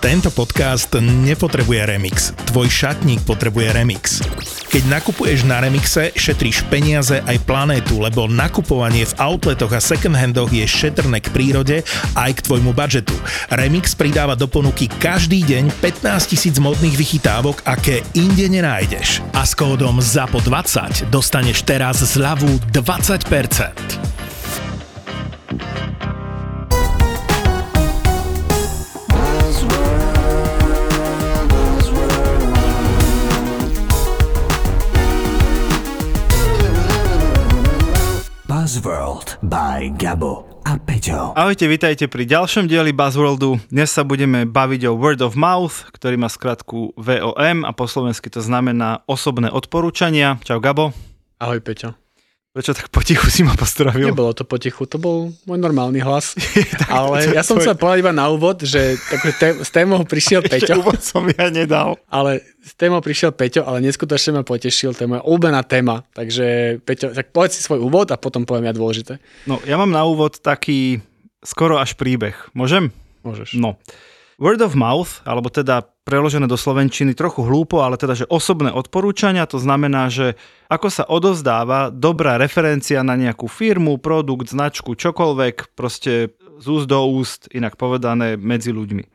Tento podcast nepotrebuje remix. Tvoj šatník potrebuje remix. Keď nakupuješ na Remixe, šetríš peniaze aj planétu, lebo nakupovanie v outletoch a second-handoch je šetrné k prírode aj k tvojmu budžetu. Remix pridáva do ponuky každý deň 15 tisíc modných vychytávok, aké inde nenájdeš. A s kódom ZAPO20 dostaneš teraz zľavu 20%. Buzzworld by Gabo a Peťo. Ahojte, vitajte pri ďalšom dieli Buzzworldu. Dnes sa budeme baviť o Word of Mouth, ktorý má skratku VOM a po slovensky to znamená osobné odporúčania. Čau Gabo. Ahoj Peťo. Prečo tak potichu si ma pozdravil? Nebolo to potichu, to bol môj normálny hlas. ale ja som sa povedal iba na úvod, že té, s témou prišiel Peťo. úvod som ja nedal. Ale s témou prišiel Peťo, ale neskutočne ma potešil, to je moja obľúbená téma. Takže Peťo, tak povedz si svoj úvod a potom poviem ja dôležité. No, ja mám na úvod taký skoro až príbeh. Môžem? Môžeš. No. Word of mouth, alebo teda preložené do slovenčiny trochu hlúpo, ale teda, že osobné odporúčania, to znamená, že ako sa odozdáva dobrá referencia na nejakú firmu, produkt, značku, čokoľvek, proste z úst do úst, inak povedané, medzi ľuďmi.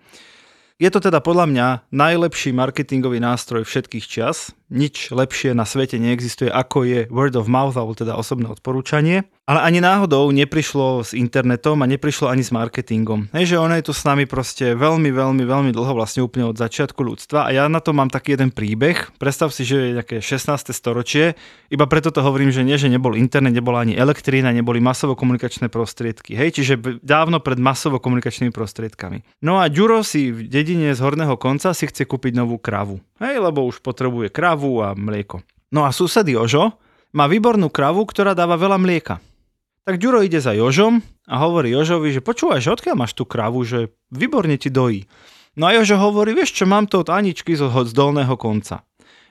Je to teda podľa mňa najlepší marketingový nástroj všetkých čias. Nič lepšie na svete neexistuje, ako je word of mouth, alebo teda osobné odporúčanie. Ale ani náhodou neprišlo s internetom a neprišlo ani s marketingom. Hej, že ono je tu s nami proste veľmi, veľmi, veľmi dlho, vlastne úplne od začiatku ľudstva a ja na to mám taký jeden príbeh. Predstav si, že je nejaké 16. storočie, iba preto to hovorím, že nie, že nebol internet, nebola ani elektrína, neboli masovo-komunikačné prostriedky. Hej, čiže dávno pred masovo-komunikačnými prostriedkami. No a Ďuro si v dedine z horného konca si chce kúpiť novú kravu. Hej, lebo už potrebuje kravu a mlieko. No a sused Jožo má výbornú kravu, ktorá dáva veľa mlieka. Tak Ďuro ide za Jožom a hovorí Jožovi, že počúvaj, že odkiaľ máš tú kravu, že výborne ti dojí. No a Jožo hovorí, vieš čo, mám to od Aničky z, z dolného konca.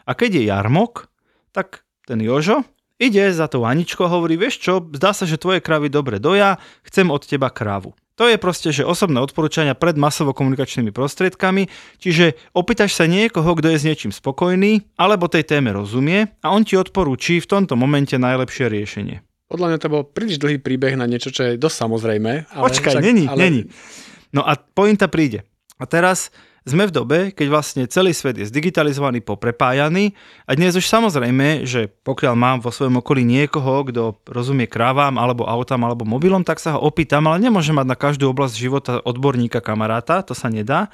A keď je jarmok, tak ten Jožo ide za tou Aničkou a hovorí, vieš čo, zdá sa, že tvoje kravy dobre doja, chcem od teba kravu. To je proste, že osobné odporúčania pred masovo-komunikačnými prostriedkami, čiže opýtaš sa niekoho, kto je s niečím spokojný, alebo tej téme rozumie a on ti odporúči v tomto momente najlepšie riešenie. Podľa mňa to bol príliš dlhý príbeh na niečo, čo je dosť samozrejme. Ale Počkaj, však, není, ale... není. No a pointa príde. A teraz sme v dobe, keď vlastne celý svet je zdigitalizovaný, poprepájaný a dnes už samozrejme, že pokiaľ mám vo svojom okolí niekoho, kto rozumie krávam alebo autám alebo mobilom, tak sa ho opýtam, ale nemôžem mať na každú oblasť života odborníka kamaráta, to sa nedá.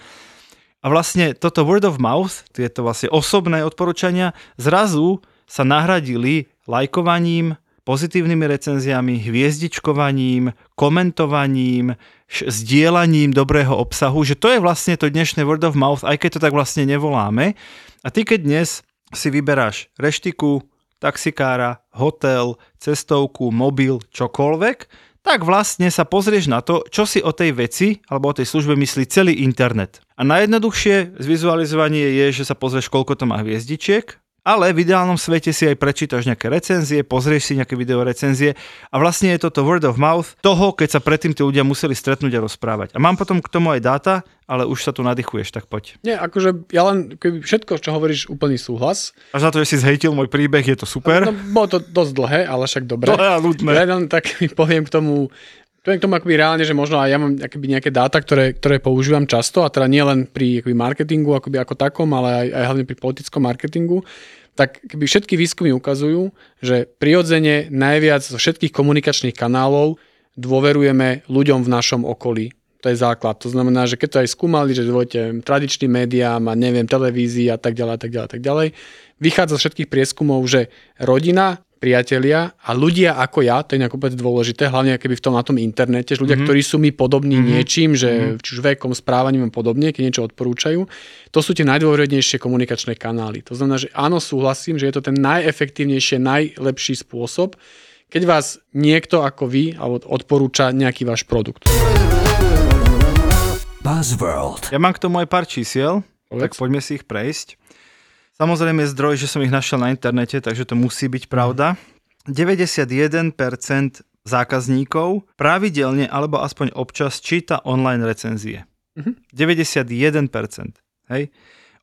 A vlastne toto word of mouth, tieto vlastne osobné odporúčania, zrazu sa nahradili lajkovaním, pozitívnymi recenziami, hviezdičkovaním, komentovaním, sdielaním dobrého obsahu, že to je vlastne to dnešné word of mouth, aj keď to tak vlastne nevoláme. A ty keď dnes si vyberáš reštiku, taxikára, hotel, cestovku, mobil, čokoľvek, tak vlastne sa pozrieš na to, čo si o tej veci alebo o tej službe myslí celý internet. A najjednoduchšie zvizualizovanie je, že sa pozrieš, koľko to má hviezdičiek, ale v ideálnom svete si aj prečítaš nejaké recenzie, pozrieš si nejaké video recenzie a vlastne je toto word of mouth toho, keď sa predtým tí ľudia museli stretnúť a rozprávať. A mám potom k tomu aj dáta, ale už sa tu nadýchuješ, tak poď. Nie, akože ja len keby všetko, čo hovoríš, úplný súhlas. Až za to, že si zhejtil môj príbeh, je to super. No, bolo to dosť dlhé, ale však dobre. Dlhé a nudné. Ja len tak poviem k tomu, poviem k tomu akoby reálne, že možno aj ja mám akoby nejaké dáta, ktoré, ktoré používam často, a teda nie len pri akoby marketingu akoby ako takom, ale aj, aj hlavne pri politickom marketingu tak keby všetky výskumy ukazujú, že prirodzene najviac zo všetkých komunikačných kanálov dôverujeme ľuďom v našom okolí. To je základ. To znamená, že keď to aj skúmali, že dôvojte tradičným médiám a neviem, televízii a tak ďalej, a tak ďalej, a tak ďalej, vychádza z všetkých prieskumov, že rodina priatelia a ľudia ako ja, to je nejak úplne dôležité, hlavne keby v tom na tom internete, že ľudia, mm-hmm. ktorí sú mi podobní mm-hmm. niečím, že mm-hmm. či už vekom, správaním a podobne, keď niečo odporúčajú, to sú tie najdôvodnejšie komunikačné kanály. To znamená, že áno, súhlasím, že je to ten najefektívnejšie, najlepší spôsob, keď vás niekto ako vy alebo odporúča nejaký váš produkt. Buzzworld. Ja mám k tomu aj pár čísiel, Povedz. tak poďme si ich prejsť. Samozrejme zdroj, že som ich našiel na internete, takže to musí byť pravda. 91% zákazníkov pravidelne alebo aspoň občas číta online recenzie. 91%. Hej?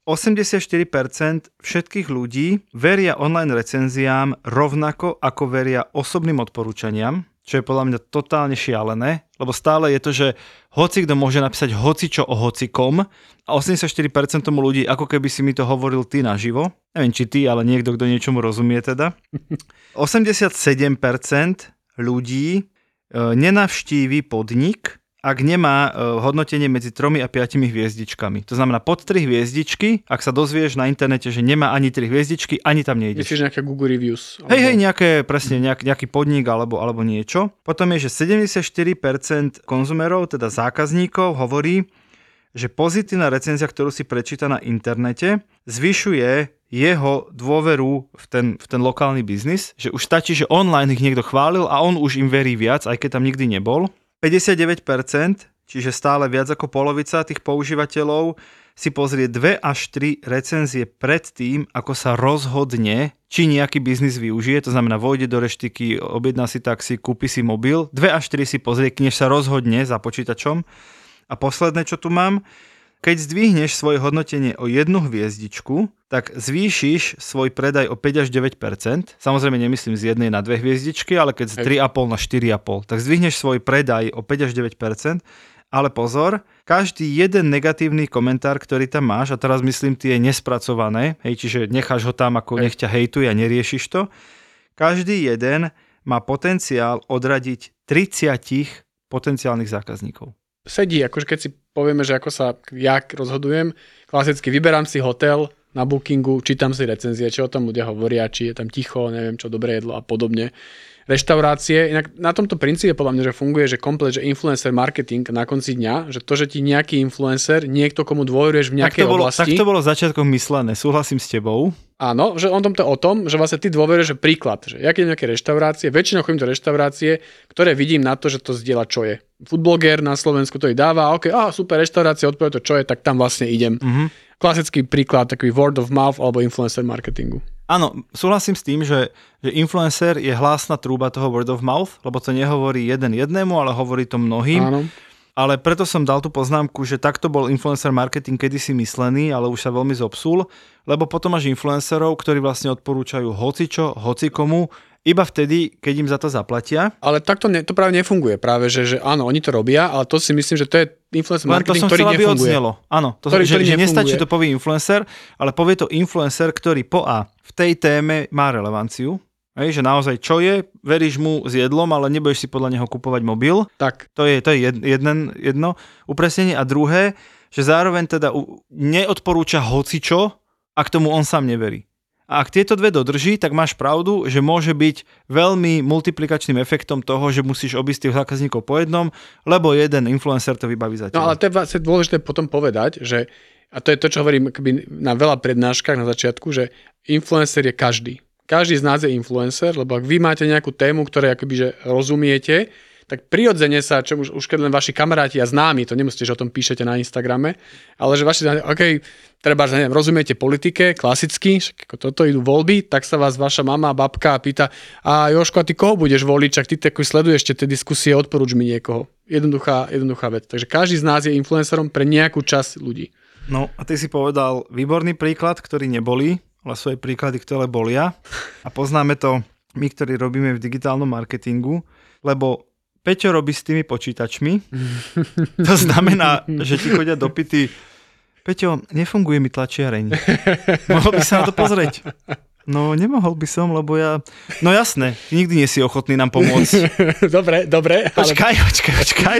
84% všetkých ľudí veria online recenziám rovnako ako veria osobným odporúčaniam, čo je podľa mňa totálne šialené, lebo stále je to, že hoci kto môže napísať hocičo o hocikom a 84% tomu ľudí, ako keby si mi to hovoril ty naživo. Neviem, či ty, ale niekto, kto niečomu rozumie teda. 87% ľudí e, nenavštívi podnik, ak nemá uh, hodnotenie medzi 3 a 5 hviezdičkami. To znamená pod 3 hviezdičky, ak sa dozvieš na internete, že nemá ani 3 hviezdičky, ani tam nejdeš. Myslíš nejaké Google Reviews? Hej, hej, nejaké, presne, nejak, nejaký podnik alebo, alebo niečo. Potom je, že 74% konzumerov, teda zákazníkov, hovorí, že pozitívna recenzia, ktorú si prečíta na internete, zvyšuje jeho dôveru v ten, v ten lokálny biznis, že už stačí, že online ich niekto chválil a on už im verí viac, aj keď tam nikdy nebol. 59%, čiže stále viac ako polovica tých používateľov si pozrie 2 až 3 recenzie pred tým, ako sa rozhodne, či nejaký biznis využije, to znamená vojde do reštiky, objedná si taxi, kúpi si mobil, 2 až 3 si pozrie, než sa rozhodne za počítačom. A posledné, čo tu mám, keď zdvihneš svoje hodnotenie o jednu hviezdičku, tak zvýšiš svoj predaj o 5 až 9 Samozrejme nemyslím z jednej na dve hviezdičky, ale keď z 3,5 na 4,5, tak zdvihneš svoj predaj o 5 až 9 ale pozor, každý jeden negatívny komentár, ktorý tam máš, a teraz myslím tie nespracované, hej, čiže necháš ho tam ako nech ťa hejtuje a neriešiš to, každý jeden má potenciál odradiť 30 potenciálnych zákazníkov. Sedí, akože keď si povieme, že ako sa ja rozhodujem, klasicky vyberám si hotel na bookingu, čítam si recenzie, čo o tom ľudia hovoria, či je tam ticho, neviem čo, dobré jedlo a podobne reštaurácie. Inak na tomto princípe podľa mňa, že funguje, že komplet, že influencer marketing na konci dňa, že to, že ti nejaký influencer, niekto, komu dôveruješ v nejakej tak to bolo, oblasti. Tak to bolo začiatkom myslené, súhlasím s tebou. Áno, že on tomto o tom, že vlastne ty dôveruješ, že príklad, že ja keď nejaké reštaurácie, väčšinou chodím do reštaurácie, ktoré vidím na to, že to zdieľa čo je. Foodbloger na Slovensku to i dáva, ok, a super reštaurácia, odpovie to čo je, tak tam vlastne idem. Mm-hmm. Klasický príklad, takový word of mouth alebo influencer marketingu. Áno, súhlasím s tým, že, že influencer je hlásna trúba toho word of mouth, lebo to nehovorí jeden jednému, ale hovorí to mnohým. Áno. Ale preto som dal tú poznámku, že takto bol influencer marketing kedysi myslený, ale už sa veľmi zopsul, lebo potom máš influencerov, ktorí vlastne odporúčajú hocičo, hocikomu, iba vtedy, keď im za to zaplatia. Ale takto ne, to práve nefunguje. Práve, že, že áno, oni to robia, ale to si myslím, že to je influencer Len marketing, to som ktorý chcel, nefunguje. odznelo. Áno, to Ktorý- som, že, ktorý že nefunguje. nestačí to povie influencer, ale povie to influencer, ktorý po A v tej téme má relevanciu. Hej, že naozaj čo je, veríš mu s jedlom, ale nebudeš si podľa neho kupovať mobil. Tak, To je, to je jed- jeden, jedno upresnenie. A druhé, že zároveň teda neodporúča hocičo, ak tomu on sám neverí. A ak tieto dve dodrží, tak máš pravdu, že môže byť veľmi multiplikačným efektom toho, že musíš obísť tých zákazníkov po jednom, lebo jeden influencer to vybaví za teba. No ale to je vlastne dôležité potom povedať, že, a to je to, čo hovorím na veľa prednáškach na začiatku, že influencer je každý. Každý z nás je influencer, lebo ak vy máte nejakú tému, ktoré akoby, že rozumiete, tak prirodzene sa, čo už, už keď len vaši kamaráti a známi, to nemusíte, že o tom píšete na Instagrame, ale že vaši známi, OK, treba, že neviem, rozumiete politike, klasicky, však ako toto idú voľby, tak sa vás vaša mama, babka pýta, a Joško, a ty koho budeš voliť, čak ty tak sleduješ tie diskusie, odporúč mi niekoho. Jednoduchá, jednoduchá vec. Takže každý z nás je influencerom pre nejakú časť ľudí. No a ty si povedal výborný príklad, ktorý neboli, ale sú aj príklady, ktoré bolia. A poznáme to my, ktorí robíme v digitálnom marketingu, lebo Peťo robí s tými počítačmi. To znamená, že ti chodia dopity Peťo, nefunguje mi tlačiareň. Mohol by sa na to pozrieť. No nemohol by som, lebo ja... No jasné, nikdy nie si ochotný nám pomôcť. dobre, dobre. Ale... Počkaj, počkaj, počkaj.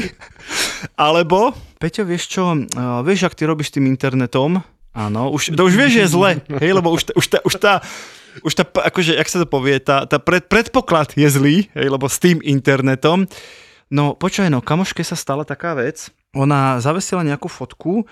Alebo, Peťo, vieš čo, uh, vieš, ak ty robíš tým internetom, áno, už, to už vieš, že je zle, hej, lebo už, už, tá, už tá, už tá, akože, jak sa to povie, tá, tá pred, predpoklad je zlý, hej, lebo s tým internetom. No, počkaj, no, kamoške sa stala taká vec, ona zavesila nejakú fotku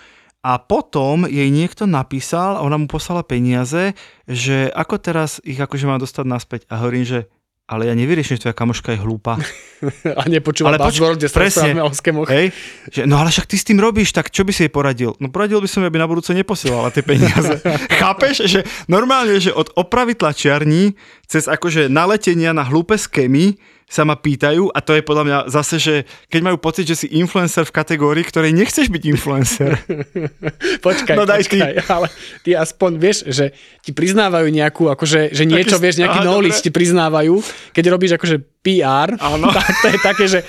a potom jej niekto napísal a ona mu poslala peniaze, že ako teraz ich akože má dostať naspäť. A hovorím, že ale ja nevyrieším, že tvoja kamoška je hlúpa. A nepočúva Ale poč- kde presne. o. Hej? Že, no ale však ty s tým robíš, tak čo by si jej poradil? No poradil by som aby na budúce neposielala tie peniaze. Chápeš, že normálne, že od opravy tlačiarní cez akože naletenia na hlúpe skémy, sa ma pýtajú a to je podľa mňa zase, že keď majú pocit, že si influencer v kategórii, ktorej nechceš byť influencer. počkaj, No daj počkaj, ale ty aspoň vieš, že ti priznávajú nejakú, akože, že niečo, Taký- vieš, nejaký knowledge ti priznávajú, keď robíš akože PR, Áno. tak to je také, že,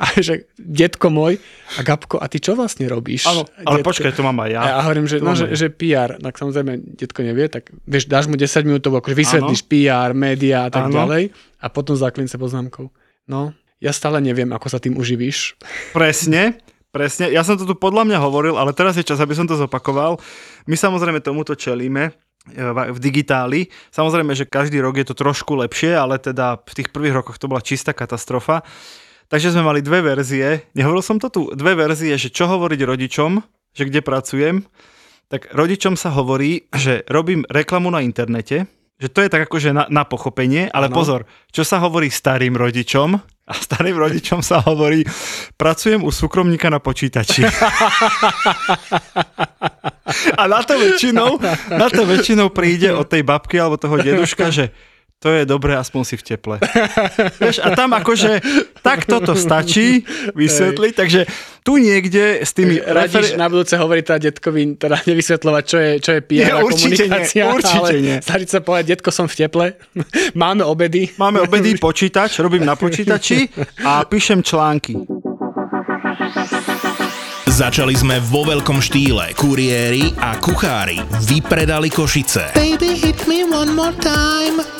a že detko môj, a Gabko, a ty čo vlastne robíš? Áno, ale detko? počkaj, to mám aj ja. A ja hovorím, že, To no, že, že PR, tak samozrejme, detko nevie, tak vieš, dáš mu 10 minútov, akože vysvetlíš PR, média a tak Áno. ďalej a potom záklince poznámkou. No, ja stále neviem, ako sa tým uživíš. Presne, presne. Ja som to tu podľa mňa hovoril, ale teraz je čas, aby som to zopakoval. My samozrejme tomuto čelíme e, v digitáli. Samozrejme, že každý rok je to trošku lepšie, ale teda v tých prvých rokoch to bola čistá katastrofa. Takže sme mali dve verzie, nehovoril som to tu, dve verzie, že čo hovoriť rodičom, že kde pracujem. Tak rodičom sa hovorí, že robím reklamu na internete, že to je tak akože na, na pochopenie, ale Áno. pozor, čo sa hovorí starým rodičom? A starým rodičom sa hovorí, pracujem u súkromníka na počítači. A na to väčšinou, na to väčšinou príde od tej babky alebo toho deduška, že to je dobré, aspoň si v teple. Vieš, a tam akože tak toto stačí vysvetliť, takže tu niekde s tými... Radíš na budúce hovoriť teda detkovi, teda nevysvetľovať, čo je, čo je PR Nie, určite nie, komunikácia, určite ale nie. snažiť sa povedať, detko som v teple, máme obedy. Máme obedy, počítač, robím na počítači a píšem články. Začali sme vo veľkom štýle. Kuriéri a kuchári vypredali Košice. Baby, hit me one more time.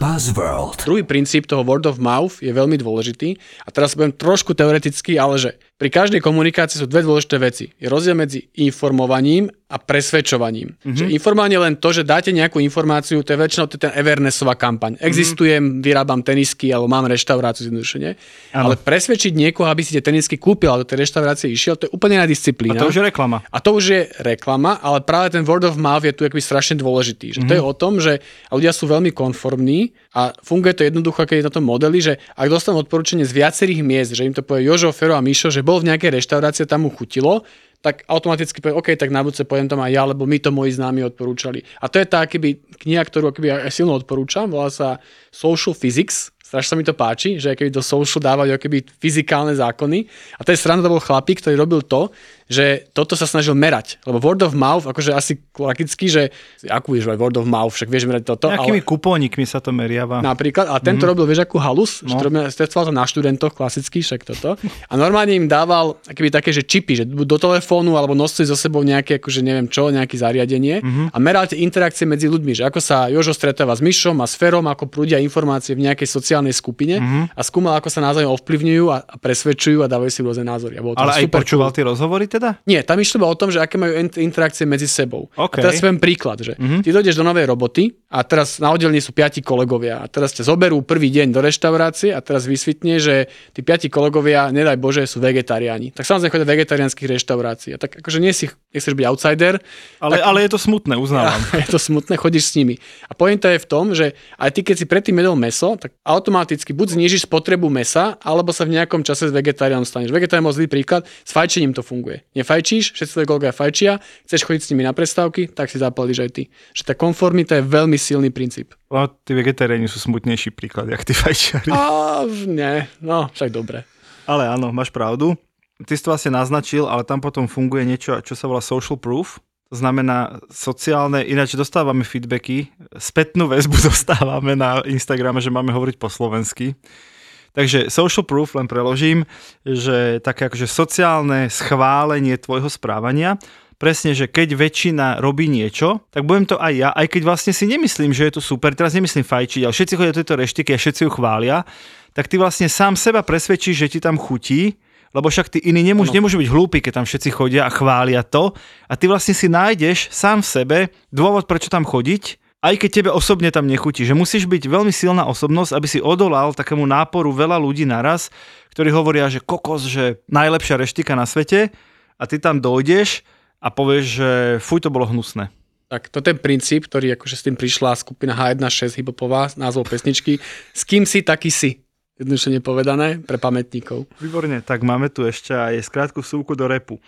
Buzzworld. Druhý princíp toho word of mouth je veľmi dôležitý. A teraz budem trošku teoretický, ale že pri každej komunikácii sú dve dôležité veci. Je rozdiel medzi informovaním a presvedčovaním. Mm-hmm. Že informovanie len to, že dáte nejakú informáciu, to je väčšinou to je ten awarenessová kampaň. Existujem, vyrábam tenisky alebo mám reštauráciu zjednodušene. Ale presvedčiť niekoho, aby si tie tenisky kúpil a do tej reštaurácie išiel, to je úplne iná A disciplína. to už je reklama. A to už je reklama, ale práve ten word of mouth je tu akoby strašne dôležitý. Že to je o tom, že ľudia sú veľmi konformní a funguje to jednoducho, keď je na tom modeli, že ak dostanú odporúčanie z viacerých miest, že im to povie Jožo, Fero a Mišo, že bol v nejakej reštaurácii, tam mu chutilo, tak automaticky povie, OK, tak na budúce pojem tam aj ja, lebo my to moji známi odporúčali. A to je tá keby, kniha, ktorú akoby aj silno odporúčam, volá sa Social Physics, strašne sa mi to páči, že keby do social dávajú keby fyzikálne zákony. A to je sranda, to bol chlapík, ktorý robil to, že toto sa snažil merať. Lebo word of mouth, akože asi logicky, že akú vieš, word of mouth, však vieš merať toto. Nejakými ale... kupónikmi sa to meriava. Napríklad, a tento mm-hmm. robil, vieš, akú halus, no. že to robil, to na študentoch, klasicky, však toto. A normálne im dával akoby také, že čipy, že do telefónu, alebo nosili so sebou nejaké, akože neviem čo, nejaké zariadenie mm-hmm. a meral tie interakcie medzi ľuďmi, že ako sa Jožo stretáva s Myšom a s Ferom, ako prúdia informácie v nejakej sociálnej skupine mm-hmm. a skúmal, ako sa navzájom ovplyvňujú a, a presvedčujú a dávajú si rôzne názory. A bolo Ale aj super počúval tie rozhovory teda? Nie, tam išlo o tom, že aké majú int- interakcie medzi sebou. OK. A teraz poviem príklad, že mm-hmm. ty dojdeš do novej roboty a teraz na oddelení sú piati kolegovia a teraz ťa zoberú prvý deň do reštaurácie a teraz vysvetne, že tí piati kolegovia, nedaj Bože, sú vegetariáni. Tak samozrejme chodia vegetariánskych reštaurácií. A tak akože nie si, nechceš byť outsider, Ale, tak, ale je to smutné, uznávam. je to smutné, chodíš s nimi. A pointa je v tom, že aj ty, keď si predtým jedol meso, tak automaticky buď znižíš spotrebu mesa, alebo sa v nejakom čase s vegetariánom staneš. Vegetarián bol zlý príklad, s fajčením to funguje. Nefajčíš, všetci tvoji kolegovia fajčia, chceš chodiť s nimi na prestávky, tak si zapalíš aj ty. Že tá konformita je veľmi silný princíp. No, tí vegetariáni sú smutnejší príklad, jak tí fajčiari. A nie, no, však dobre. Ale áno, máš pravdu. Ty si to vlastne naznačil, ale tam potom funguje niečo, čo sa volá social proof. To znamená sociálne, ináč dostávame feedbacky, spätnú väzbu dostávame na Instagrame, že máme hovoriť po slovensky. Takže social proof, len preložím, že také akože sociálne schválenie tvojho správania, presne, že keď väčšina robí niečo, tak budem to aj ja, aj keď vlastne si nemyslím, že je to super, teraz nemyslím fajčiť, ale všetci chodia do tejto reštiky a všetci ju chvália, tak ty vlastne sám seba presvedčíš, že ti tam chutí, lebo však tí iní nemôžu, nemôžu byť hlúpi, keď tam všetci chodia a chvália to. A ty vlastne si nájdeš sám v sebe dôvod, prečo tam chodiť aj keď tebe osobne tam nechutí, že musíš byť veľmi silná osobnosť, aby si odolal takému náporu veľa ľudí naraz, ktorí hovoria, že kokos, že najlepšia reštika na svete a ty tam dojdeš a povieš, že fuj, to bolo hnusné. Tak to je ten princíp, ktorý akože s tým prišla skupina H16 hibopová, názov pesničky. S kým si, taký si. Jednoduše nepovedané pre pamätníkov. Výborne, tak máme tu ešte aj skrátku súku do repu.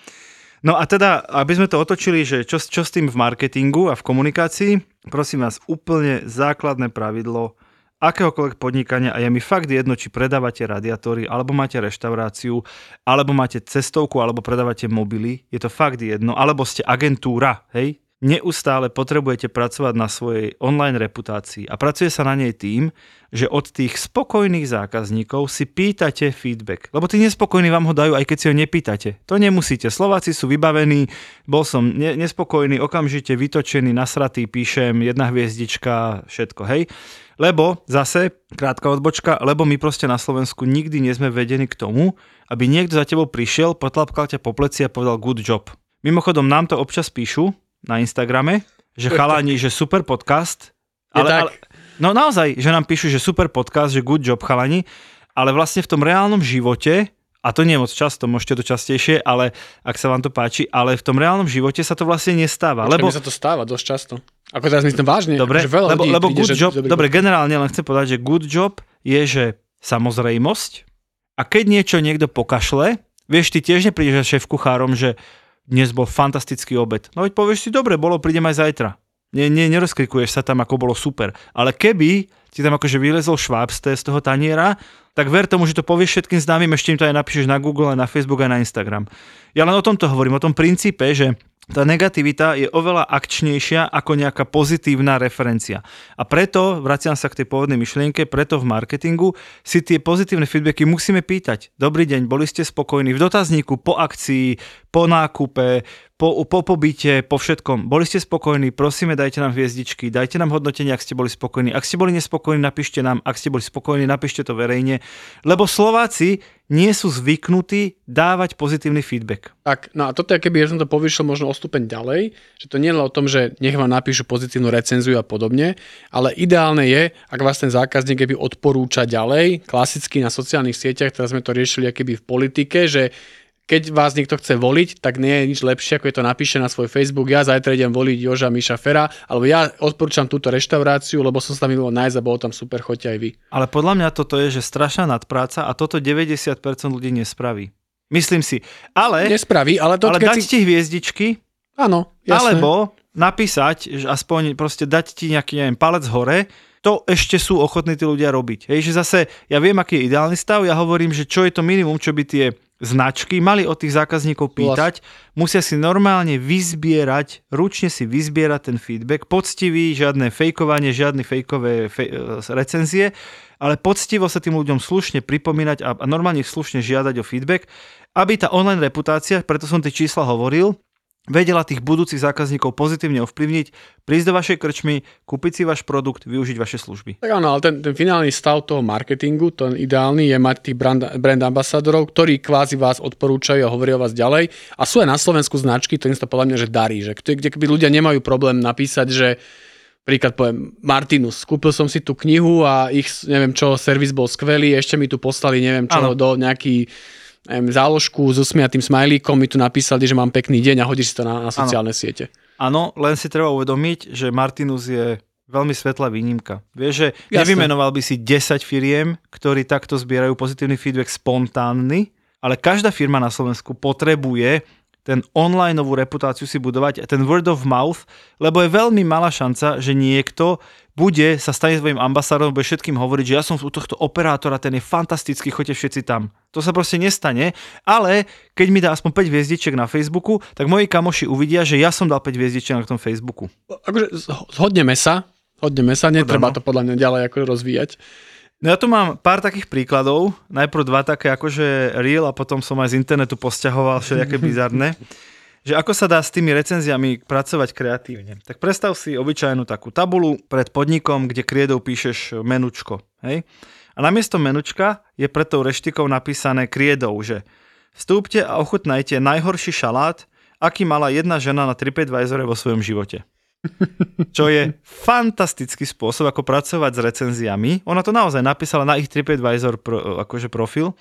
No a teda, aby sme to otočili, že čo, čo s tým v marketingu a v komunikácii, prosím vás, úplne základné pravidlo akéhokoľvek podnikania a je mi fakt jedno, či predávate radiátory, alebo máte reštauráciu, alebo máte cestovku, alebo predávate mobily, je to fakt jedno, alebo ste agentúra, hej, neustále potrebujete pracovať na svojej online reputácii a pracuje sa na nej tým, že od tých spokojných zákazníkov si pýtate feedback. Lebo tí nespokojní vám ho dajú, aj keď si ho nepýtate. To nemusíte. Slováci sú vybavení, bol som ne- nespokojný, okamžite vytočený, nasratý, píšem, jedna hviezdička, všetko, hej. Lebo zase, krátka odbočka, lebo my proste na Slovensku nikdy nie sme vedení k tomu, aby niekto za tebou prišiel, potlapkal ťa po pleci a povedal good job. Mimochodom, nám to občas píšu, na Instagrame, že chalani, že super podcast. Ale, ale, no naozaj, že nám píšu, že super podcast, že good job chalani, ale vlastne v tom reálnom živote, a to nie je moc často, môžete to častejšie, ale ak sa vám to páči, ale v tom reálnom živote sa to vlastne nestáva. Počkaj, lebo sa to stáva dosť často. Ako teraz myslím vážne. Dobre, že veľa lebo, lebo príde, good že- job, dobre, generálne len chcem povedať, že good job je, že samozrejmosť a keď niečo niekto pokašle, vieš, ty tiež neprídeš šéf kuchárom, že dnes bol fantastický obed. No veď povieš si, dobre, bolo, prídem aj zajtra. Nie, nie, nerozkrikuješ sa tam, ako bolo super. Ale keby ti tam akože vylezol šváb z toho taniera, tak ver tomu, že to povieš všetkým známym, ešte im to aj napíšeš na Google, na Facebook, aj na Instagram. Ja len o tomto hovorím, o tom princípe, že tá negativita je oveľa akčnejšia ako nejaká pozitívna referencia. A preto, vraciam sa k tej pôvodnej myšlienke, preto v marketingu si tie pozitívne feedbacky musíme pýtať. Dobrý deň, boli ste spokojní v dotazníku, po akcii, po nákupe, po, po pobyte, po všetkom. Boli ste spokojní, prosíme, dajte nám hviezdičky, dajte nám hodnotenie, ak ste boli spokojní. Ak ste boli nespokojní, napíšte nám, ak ste boli spokojní, napíšte to verejne. Lebo Slováci nie sú zvyknutí dávať pozitívny feedback. Tak, no a toto keby ja som to povyšil možno o stupeň ďalej, že to nie je o tom, že nech vám napíšu pozitívnu recenziu a podobne, ale ideálne je, ak vás ten zákazník keby odporúča ďalej, klasicky na sociálnych sieťach, teraz sme to riešili keby v politike, že keď vás niekto chce voliť, tak nie je nič lepšie, ako je to napíše na svoj Facebook, ja zajtra idem voliť Joža Miša Fera, alebo ja odporúčam túto reštauráciu, lebo som sa tam nájsť a bolo tam super, choďte aj vy. Ale podľa mňa toto je, že strašná nadpráca a toto 90% ľudí nespraví. Myslím si. Ale, Nespraví, ale to ale keď dať si... ti hviezdičky, Áno, jasné. alebo napísať, že aspoň proste dať ti nejaký, neviem, palec hore, to ešte sú ochotní tí ľudia robiť. Hej, že zase, ja viem, aký je ideálny stav, ja hovorím, že čo je to minimum, čo by tie značky mali od tých zákazníkov pýtať, musia si normálne vyzbierať, ručne si vyzbierať ten feedback, poctivý, žiadne fejkovanie, žiadne fejkové fej, e, recenzie, ale poctivo sa tým ľuďom slušne pripomínať a, a normálne slušne žiadať o feedback, aby tá online reputácia, preto som tie čísla hovoril, vedela tých budúcich zákazníkov pozitívne ovplyvniť, prísť do vašej krčmy, kúpiť si váš produkt, využiť vaše služby. Tak áno, ale ten, ten finálny stav toho marketingu, ten ideálny je mať tých brand, brand ambasadorov, ktorí kvázi vás odporúčajú a hovoria o vás ďalej. A sú aj na Slovensku značky, ktorým sa podľa mňa že darí, že kde, kde keby ľudia nemajú problém napísať, že príklad poviem Martinus, kúpil som si tú knihu a ich, neviem čo, servis bol skvelý, ešte mi tu poslali, neviem čo, Áno. do nejaký neviem, záložku s usmiatým smajlíkom, mi tu napísali, že mám pekný deň a hodíš si to na, na sociálne siete. Áno, len si treba uvedomiť, že Martinus je veľmi svetlá výnimka. Vieš, že Jasné. nevymenoval by si 10 firiem, ktorí takto zbierajú pozitívny feedback spontánny, ale každá firma na Slovensku potrebuje ten online novú reputáciu si budovať, ten word of mouth, lebo je veľmi malá šanca, že niekto bude sa stane svojim ambasádorom, bude všetkým hovoriť, že ja som u tohto operátora, ten je fantastický, choďte všetci tam. To sa proste nestane, ale keď mi dá aspoň 5 hviezdičiek na Facebooku, tak moji kamoši uvidia, že ja som dal 5 hviezdičiek na tom Facebooku. Akože zho- zhodneme sa, hodneme sa, netreba Áno. to podľa mňa ďalej ako rozvíjať. No ja tu mám pár takých príkladov, najprv dva také akože real a potom som aj z internetu posťahoval všelijaké bizarné. Že ako sa dá s tými recenziami pracovať kreatívne. Tak predstav si obyčajnú takú tabulu pred podnikom, kde kriedou píšeš menučko. Hej? A namiesto menučka je pred tou reštikou napísané kriedou, že vstúpte a ochutnajte najhorší šalát, aký mala jedna žena na TripAdvisore vo svojom živote. čo je fantastický spôsob, ako pracovať s recenziami. Ona to naozaj napísala na ich TripAdvisor pro, akože profil,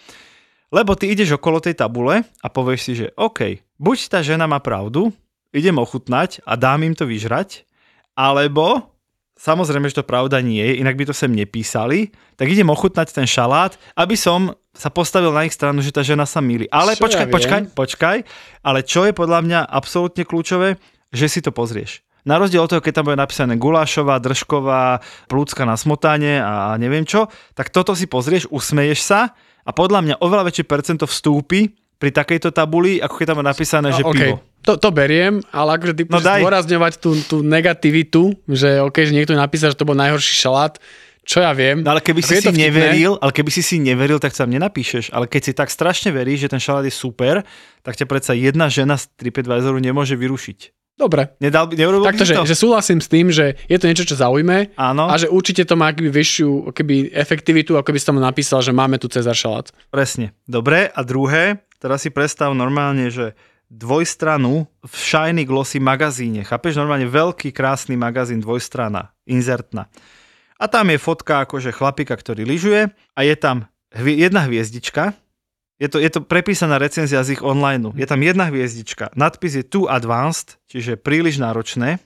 lebo ty ideš okolo tej tabule a povieš si, že OK, buď tá žena má pravdu, idem ochutnať a dám im to vyžrať, alebo samozrejme, že to pravda nie je, inak by to sem nepísali, tak idem ochutnať ten šalát, aby som sa postavil na ich stranu, že tá žena sa milí. Ale Čo počkaj, ja počkaj, počkaj, ale čo je podľa mňa absolútne kľúčové, že si to pozrieš. Na rozdiel od toho, keď tam bude napísané gulášová, držková, plúcka na smotanie a neviem čo, tak toto si pozrieš, usmeješ sa a podľa mňa oveľa väčšie percento vstúpi pri takejto tabuli, ako keď tam je napísané, že OK, pivo. to, to beriem, ale akože ty No no zdôrazňovať tú, tú negativitu, že OK, že niekto napísal, že to bol najhorší šalát, čo ja viem. No ale keby si si vtipné? neveril, ale keby si si neveril, tak sa nenapíšeš. Ale keď si tak strašne veríš, že ten šalát je super, tak ťa predsa jedna žena z TripAdvisoru nemôže vyrušiť. Dobre. Nedal, neurobil Takto, by že, to? že súhlasím s tým, že je to niečo, čo zaujme Áno, a že určite to má akoby vyššiu akoby efektivitu, ako by si tam napísal, že máme tu Cezar šalát. presne. Dobre, a druhé, teraz si predstav normálne, že dvojstranu v Shiny Glossy magazíne. Chápeš? Normálne veľký, krásny magazín, dvojstrana, inzertná. A tam je fotka akože chlapika, ktorý lyžuje a je tam hvie- jedna hviezdička. Je to, je to prepísaná recenzia z ich online. Je tam jedna hviezdička. Nadpis je too advanced, čiže príliš náročné.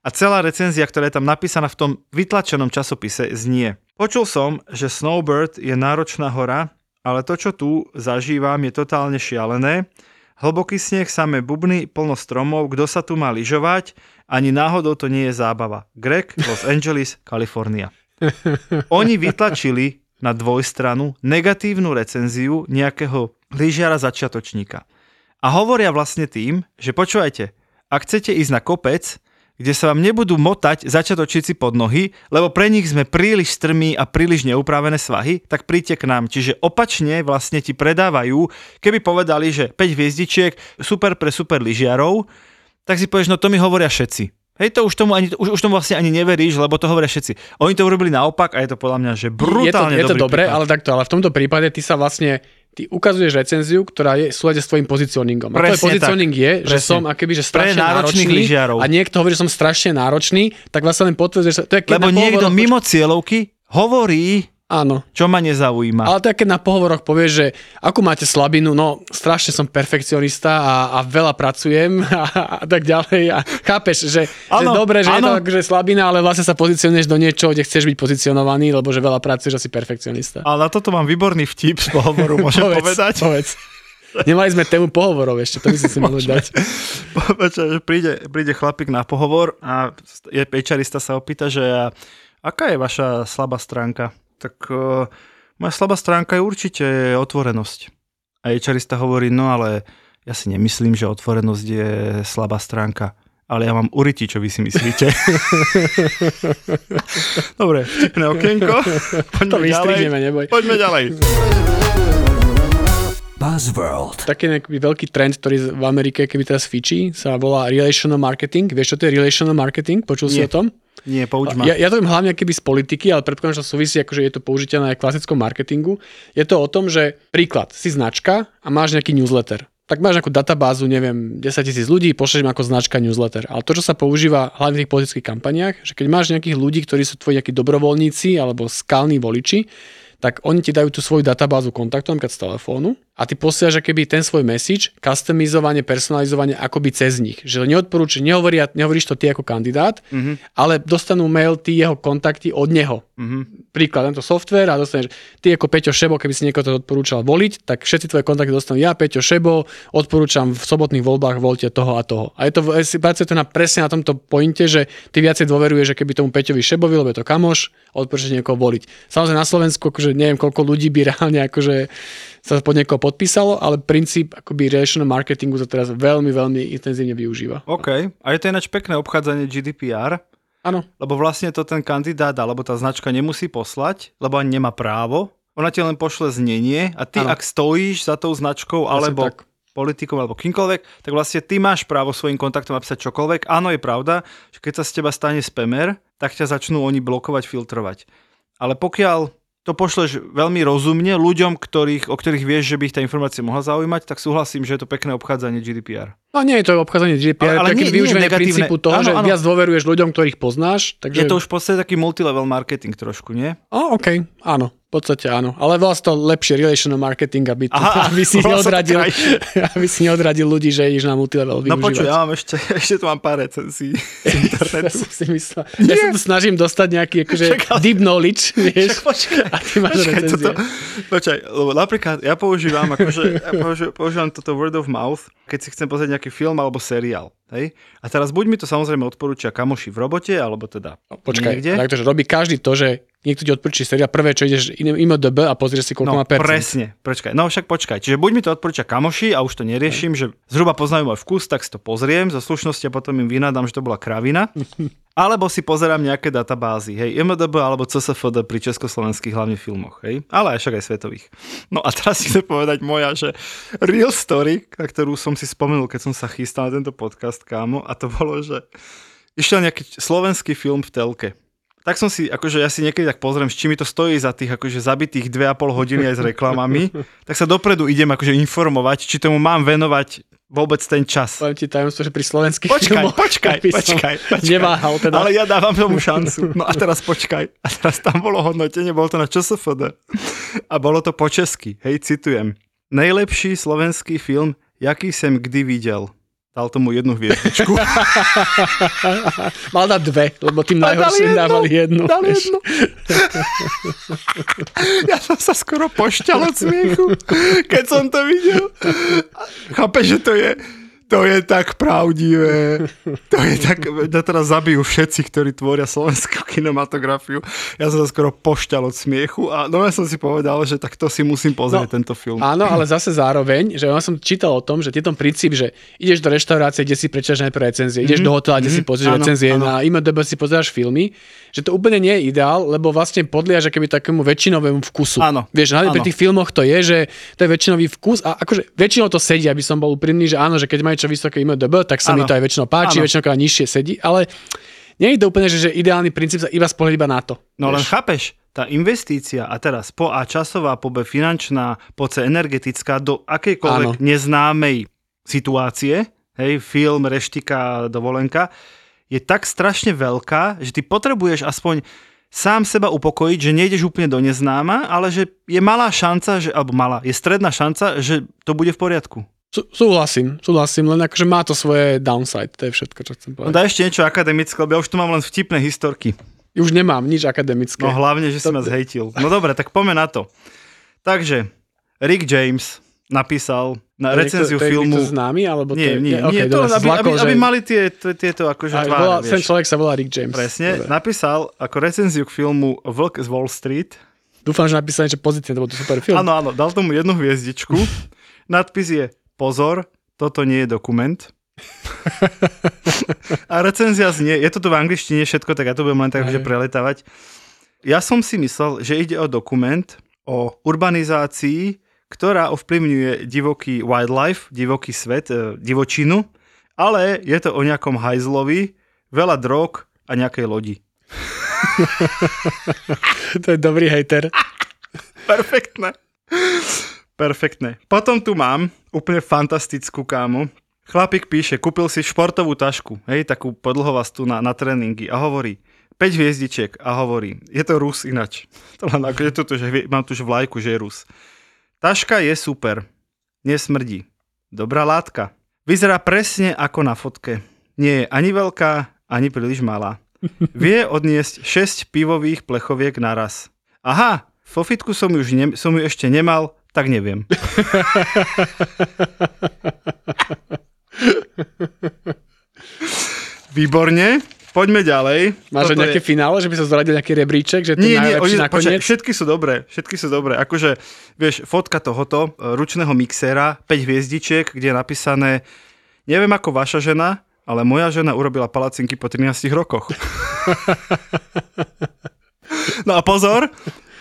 A celá recenzia, ktorá je tam napísaná v tom vytlačenom časopise, znie. Počul som, že Snowbird je náročná hora, ale to, čo tu zažívam, je totálne šialené. Hlboký sneh, samé bubny, plno stromov, kto sa tu má lyžovať, ani náhodou to nie je zábava. Greg, Los Angeles, Kalifornia. Oni vytlačili na dvojstranu negatívnu recenziu nejakého lyžiara začiatočníka. A hovoria vlastne tým, že počúvajte, ak chcete ísť na kopec, kde sa vám nebudú motať začiatočníci pod nohy, lebo pre nich sme príliš strmí a príliš neupravené svahy, tak príďte k nám. Čiže opačne vlastne ti predávajú, keby povedali, že 5 hviezdičiek, super pre super lyžiarov, tak si povieš, no to mi hovoria všetci. Hej, to už tomu, ani, už, už tomu vlastne ani neveríš, lebo to hovoria všetci. Oni to urobili naopak a je to podľa mňa, že brutálne je to, je to dobré, ale takto, ale v tomto prípade ty sa vlastne ty ukazuješ recenziu, ktorá je v súlade s tvojim pozicioningom. A tvoj pozicioning tak. je, že Presne. som akoby, že Pre strašne náročných náročný lyžiarov. a niekto hovorí, že som strašne náročný, tak vlastne len potvrdzuje, že to je keď Lebo niekto mimo cieľovky hovorí, Áno, čo ma nezaujíma. ale je, keď na pohovoroch povieš, že akú máte slabinu, no strašne som perfekcionista a, a veľa pracujem a, a tak ďalej a chápeš, že, že Áno, dobre, že je to áno. akože slabina, ale vlastne sa pozicionuješ do niečoho, kde chceš byť pozicionovaný, lebo že veľa pracuješ a si perfekcionista. Ale na toto mám výborný vtip z pohovoru, môžem povedať. Povedz. Nemali sme tému pohovorov ešte, to by si si mohli dať. Počkaj, že príde, príde chlapík na pohovor a je pečarista sa opýta, že aká je vaša slabá stránka? Tak uh, moja slabá stránka je určite otvorenosť. A HRista hovorí, no ale ja si nemyslím, že otvorenosť je slabá stránka. Ale ja mám uriti, čo vy si myslíte. Dobre, vtipné okienko. Poďme To vystrihneme, neboj. Poďme ďalej. Buzzworld. Taký nejaký veľký trend, ktorý v Amerike, keby teraz fičí, sa volá relational marketing. Vieš, čo to je relational marketing? Počul si Nie. o tom? Nie, pouč ma. Ja, ja to viem hlavne keby z politiky, ale predpokladám, že to súvisí, akože je to použiteľné aj v klasickom marketingu. Je to o tom, že príklad, si značka a máš nejaký newsletter. Tak máš nejakú databázu, neviem, 10 tisíc ľudí, pošleš ako značka newsletter. Ale to, čo sa používa hlavne v tých politických kampaniách, že keď máš nejakých ľudí, ktorí sú tvoji nejakí dobrovoľníci alebo skalní voliči, tak oni ti dajú tú svoju databázu kontaktov, napríklad z telefónu a ty posielaš keby ten svoj message, customizovanie, personalizovanie akoby cez nich. Že neodporúči, nehovoria, nehovoríš to ty ako kandidát, mm-hmm. ale dostanú mail ty jeho kontakty od neho. Mm-hmm. Príklad, tento software a dostaneš, ty ako Peťo Šebo, keby si niekoho to odporúčal voliť, tak všetci tvoje kontakty dostanú ja, Peťo Šebo, odporúčam v sobotných voľbách voľte toho a toho. A je to, pracuje to na, presne na tomto pointe, že ty viacej dôveruješ, že keby tomu Peťovi Šebovi, lebo je to kamoš, odporúčaš niekoho voliť. Samozrejme na Slovensku, akože neviem, koľko ľudí by reálne akože sa pod niekoho podpísalo, ale princíp akoby relational marketingu sa teraz veľmi, veľmi intenzívne využíva. OK. A je to ináč pekné obchádzanie GDPR, Áno, lebo vlastne to ten kandidát alebo tá značka nemusí poslať, lebo ani nemá právo. Ona ti len pošle znenie a ty, Áno. ak stojíš za tou značkou alebo tak. politikom alebo kýmkoľvek, tak vlastne ty máš právo svojim kontaktom napísať čokoľvek. Áno, je pravda, že keď sa z teba stane spamer, tak ťa začnú oni blokovať, filtrovať. Ale pokiaľ to pošleš veľmi rozumne ľuďom, ktorých, o ktorých vieš, že by ich tá informácia mohla zaujímať, tak súhlasím, že je to pekné obchádzanie GDPR. No nie je to obchádzanie GDPR, Ale- ale takým nie- nie využívanie negatívne. princípu toho, Áno, že áno. viac dôveruješ ľuďom, ktorých poznáš. Takže... Je to už v podstate taký multilevel marketing trošku, nie? O, OK, áno, podstate áno. Ale vlastne to lepšie relational marketing, aby, to, Aha, aby, si to neodradil, aby si neodradil ľudí, že ideš na multilevel No počuj, využívať. ja mám ešte, ešte tu mám pár recenzií z Ja som si myslel. Ja sa tu snažím dostať nejaký akože Čak, ale- deep knowledge, vieš. Počkaj, A ty máš počkaj, recenzie. toto, počkaj, lebo napríklad ja používam, akože, ja používam, používam toto word of mouth, keď si chcem pozrieť nejaký film alebo seriál. Hej? A teraz buď mi to samozrejme odporúčia kamoši v robote, alebo teda Počkaj, niekde. takto, že robí každý to, že niekto ti odporúči seriál, prvé, čo ideš IMDB a pozrieš si, koľko No, má percent. presne, počkaj. No však počkaj. Čiže buď mi to odporúča kamoši a už to neriešim, že zhruba poznajú môj vkus, tak si to pozriem zo slušnosti a potom im vynadám, že to bola kravina. Alebo si pozerám nejaké databázy, hej, IMDB alebo CSFD pri československých hlavne filmoch, hej, ale aj však aj svetových. No a teraz si chcem povedať moja, že real story, na ktorú som si spomenul, keď som sa chystal na tento podcast, kámo, a to bolo, že išiel nejaký slovenský film v telke. Tak som si, akože ja si niekedy tak pozriem, s čím mi to stojí za tých akože zabitých 2,5 hodiny aj s reklamami, tak sa dopredu idem akože informovať, či tomu mám venovať vôbec ten čas. Poviem ti tajomstvo, že pri slovenských Počkaj, filmoch počkaj, som počkaj, počkaj. Neváhal teda. Ale ja dávam tomu šancu. No a teraz počkaj. A teraz tam bolo hodnotenie, bolo to na ČSFD. A bolo to po česky. Hej, citujem. Nejlepší slovenský film, jaký jsem kdy videl. Dal tomu jednu hviezdičku. Mal dať dve, lebo tým najhorším dávali jednu. dal jednu. Ja som sa skoro pošťal od smiechu, keď som to videl. Chápeš, že to je, to je tak pravdivé. To je tak, ja teraz zabijú všetci, ktorí tvoria slovenskú kinematografiu. Ja som sa skoro pošťal od smiechu a no ja som si povedal, že tak to si musím pozrieť No, tento film. Áno, ale zase zároveň, že ja som čítal o tom, že tom princíp, že ideš do reštaurácie, kde si prečítaš najprv recenzie, ideš do hotela, kde si pozrieš Mhm. Áno, recenzie, áno. na IMDB si pozeráš filmy, že to úplne nie je ideál, lebo vlastne podliaš akoby takému väčšinovému vkusu. Áno, Vieš, hlavne pri áno. tých filmoch to je, že to je väčšinový vkus a akože väčšinou to sedí, aby som bol úprimný, že áno, že keď majú čo vysoké IMDB, tak sa mi Áno. to aj väčšinou páči, Áno. väčšinou nižšie sedí, ale nie je to úplne, že, že ideálny princíp sa iba spoliť iba na to. No len vieš. chápeš, tá investícia a teraz po A časová, po B finančná, po C energetická do akejkoľvek Áno. neznámej situácie, hej, film, reštika, dovolenka, je tak strašne veľká, že ty potrebuješ aspoň sám seba upokojiť, že nejdeš úplne do neznáma, ale že je malá šanca, že, alebo malá, je stredná šanca, že to bude v poriadku. Sú- Súhlasím, súhlasím, len akože má to svoje downside, to je všetko, čo chcem No povedať. daj ešte niečo akademické, lebo ja už tu mám len vtipné historky. Už nemám nič akademické. No hlavne, že si ma zhejtil. No dobre, tak poďme na to. Takže, Rick James napísal na To je recenziu niekto, to je filmu... niekto známy, alebo Nie, to je, nie, okay, nie, to, dobre, som aby, aby, zlakol, aby že- mali tie, tieto akože Aj, tváre, volá, vieš. ten človek sa volá Rick James. Presne, Dobre. napísal ako recenziu k filmu Vlk z Wall Street. Dúfam, že napísal niečo pozitívne, to bol to super film. Áno, áno, dal tomu jednu hviezdičku. Nadpis je Pozor, toto nie je dokument. A recenzia znie, je to tu v angličtine všetko, tak ja to budem len tak že preletávať. Ja som si myslel, že ide o dokument o urbanizácii, ktorá ovplyvňuje divoký wildlife, divoký svet, e, divočinu, ale je to o nejakom hajzlovi, veľa drog a nejakej lodi. to je dobrý hejter. Perfektné. Perfektné. Potom tu mám úplne fantastickú kámu. Chlapík píše, kúpil si športovú tašku, hej, takú podlhovastú na, na tréningy a hovorí, 5 hviezdičiek a hovorí, je to Rus inač. To len ako, je to, to, že mám tu že vlajku, že je Rus. Taška je super, nesmrdí. Dobrá látka. Vyzerá presne ako na fotke. Nie je ani veľká, ani príliš malá. Vie odniesť 6 pivových plechoviek naraz. Aha, vo fitku som, už ne, som ju ešte nemal, tak neviem. Výborne, poďme ďalej. Máš Toto nejaké je- finále, že by sa zradil nejaký rebríček, že ten nie, nie, oni, počkaj, nakoniec? všetky sú dobré, všetky sú dobré. Akože, vieš, fotka tohoto e, ručného mixéra, 5 hviezdičiek, kde je napísané, neviem ako vaša žena, ale moja žena urobila palacinky po 13 rokoch. no a pozor,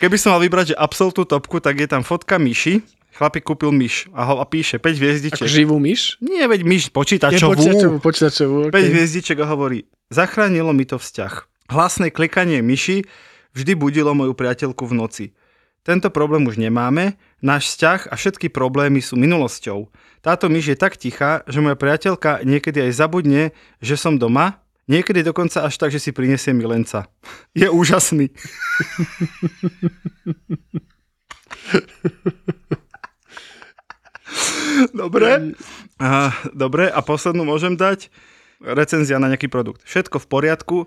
keby som mal vybrať, že absolútnu topku, tak je tam fotka myši, chlapík kúpil myš a, ho, a píše 5 Ako hviezdičiek. živú myš? Nie, veď myš Je počítačovú. počítačovú, počítačovú. 5 Okay. hviezdiček a hovorí, zachránilo mi to vzťah. Hlasné klikanie myši vždy budilo moju priateľku v noci. Tento problém už nemáme, náš vzťah a všetky problémy sú minulosťou. Táto myš je tak tichá, že moja priateľka niekedy aj zabudne, že som doma, niekedy dokonca až tak, že si prinesie milenca. Je úžasný. Dobre. A, dobre, a poslednú môžem dať recenzia na nejaký produkt. Všetko v poriadku.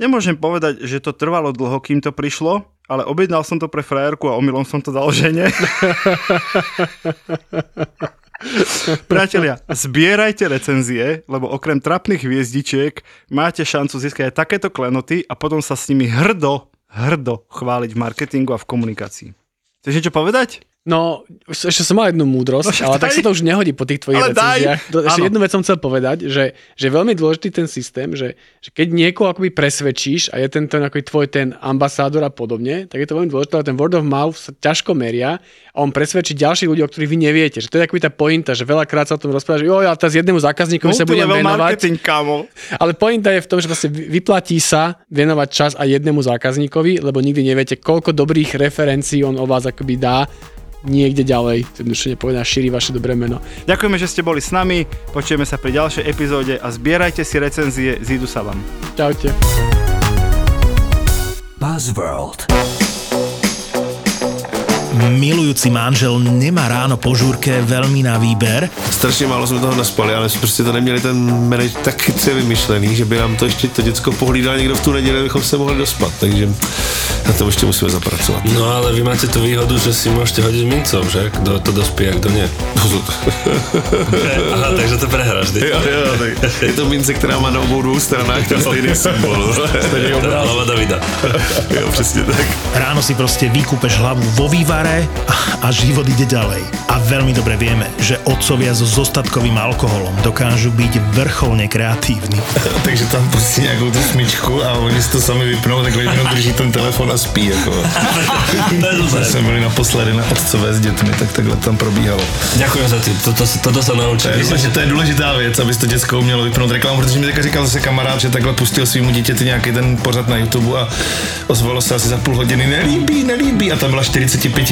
Nemôžem povedať, že to trvalo dlho, kým to prišlo, ale objednal som to pre frajerku a omylom som to dal žene. Priatelia, zbierajte recenzie, lebo okrem trapných hviezdičiek máte šancu získať aj takéto klenoty a potom sa s nimi hrdo, hrdo chváliť v marketingu a v komunikácii. Chceš niečo povedať? No, ešte som mal jednu múdrosť, no, ale tak sa to už nehodí po tých tvojich ale recenziách. Daj. Ešte jednu vec som chcel povedať, že, že je veľmi dôležitý ten systém, že, že keď niekoho akoby presvedčíš a je ten, ten tvoj ten ambasádor a podobne, tak je to veľmi dôležité, ale ten word of mouth sa ťažko meria a on presvedčí ďalších ľudí, o ktorých vy neviete. Že to je akoby tá pointa, že veľakrát sa o tom rozpráva, že jo, ja teraz jednému zákazníkovi sa budem venovať. Kámo. Ale pointa je v tom, že vlastne vyplatí sa venovať čas aj jednému zákazníkovi, lebo nikdy neviete, koľko dobrých referencií on o vás akoby dá niekde ďalej, jednoduše nepovedá, šíri vaše dobré meno. Ďakujeme, že ste boli s nami, počujeme sa pri ďalšej epizóde a zbierajte si recenzie, zídu sa vám. Čaute. Buzzworld milujúci manžel nemá ráno po žúrke veľmi na výber. Strašně málo jsme toho naspali, ale prostě to neměli ten manage tak chytře vymyšlený, že by nám to ještě to děcko pohlídal někdo v tu neděli, abychom se mohli dospat, takže na to ještě musíme zapracovat. No ale vy máte tu výhodu, že si můžete hodit mincov, že? Kdo to dospí a kdo ne. Aha, takže to prehráš, Jo, jo, tak je to mince, která má na obou dvou stranách ten stejný symbol. Hlava Davida. jo, přesně tak. Ráno si prostě vykúpeš hlavu vo vývare a, a život ide ďalej. A veľmi dobre vieme, že otcovia so zostatkovým alkoholom dokážu byť vrcholne kreatívni. Takže tam pustí nějakou tu smyčku a oni si to sami vypnou, tak jenom drží ten telefon a spí. Jako. to jsme byli naposledy na otcové s dětmi, tak takhle tam probíhalo. Ďakujem za tým, toto, toto sa naučím. To je, Myslím, že to je důležitá věc, aby to děcko umělo vypnout reklamu, protože mi teďka říkal zase kamarád, že takhle pustil svýmu dítěti nějaký ten pořad na YouTube a ozvalo se asi za půl hodiny, nelíbí, nelíbí a tam byla 45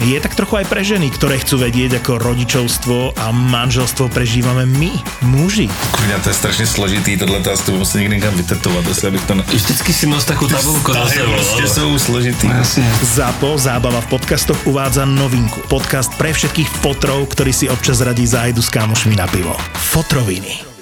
je tak trochu aj pre ženy, ktoré chcú vedieť, ako rodičovstvo a manželstvo prežívame my, muži. Kurňa, to je strašně složitý, tohle to asi musím někde někam vytetovat, asi abych to... Na... Vždycky si nos takú tabulku sebou. Prostě jsou složitý. ZAPO, zábava v podcastoch uvádza novinku. Podcast pre všetkých fotrov, ktorí si občas radí zájdu s kámošmi na pivo. Fotroviny.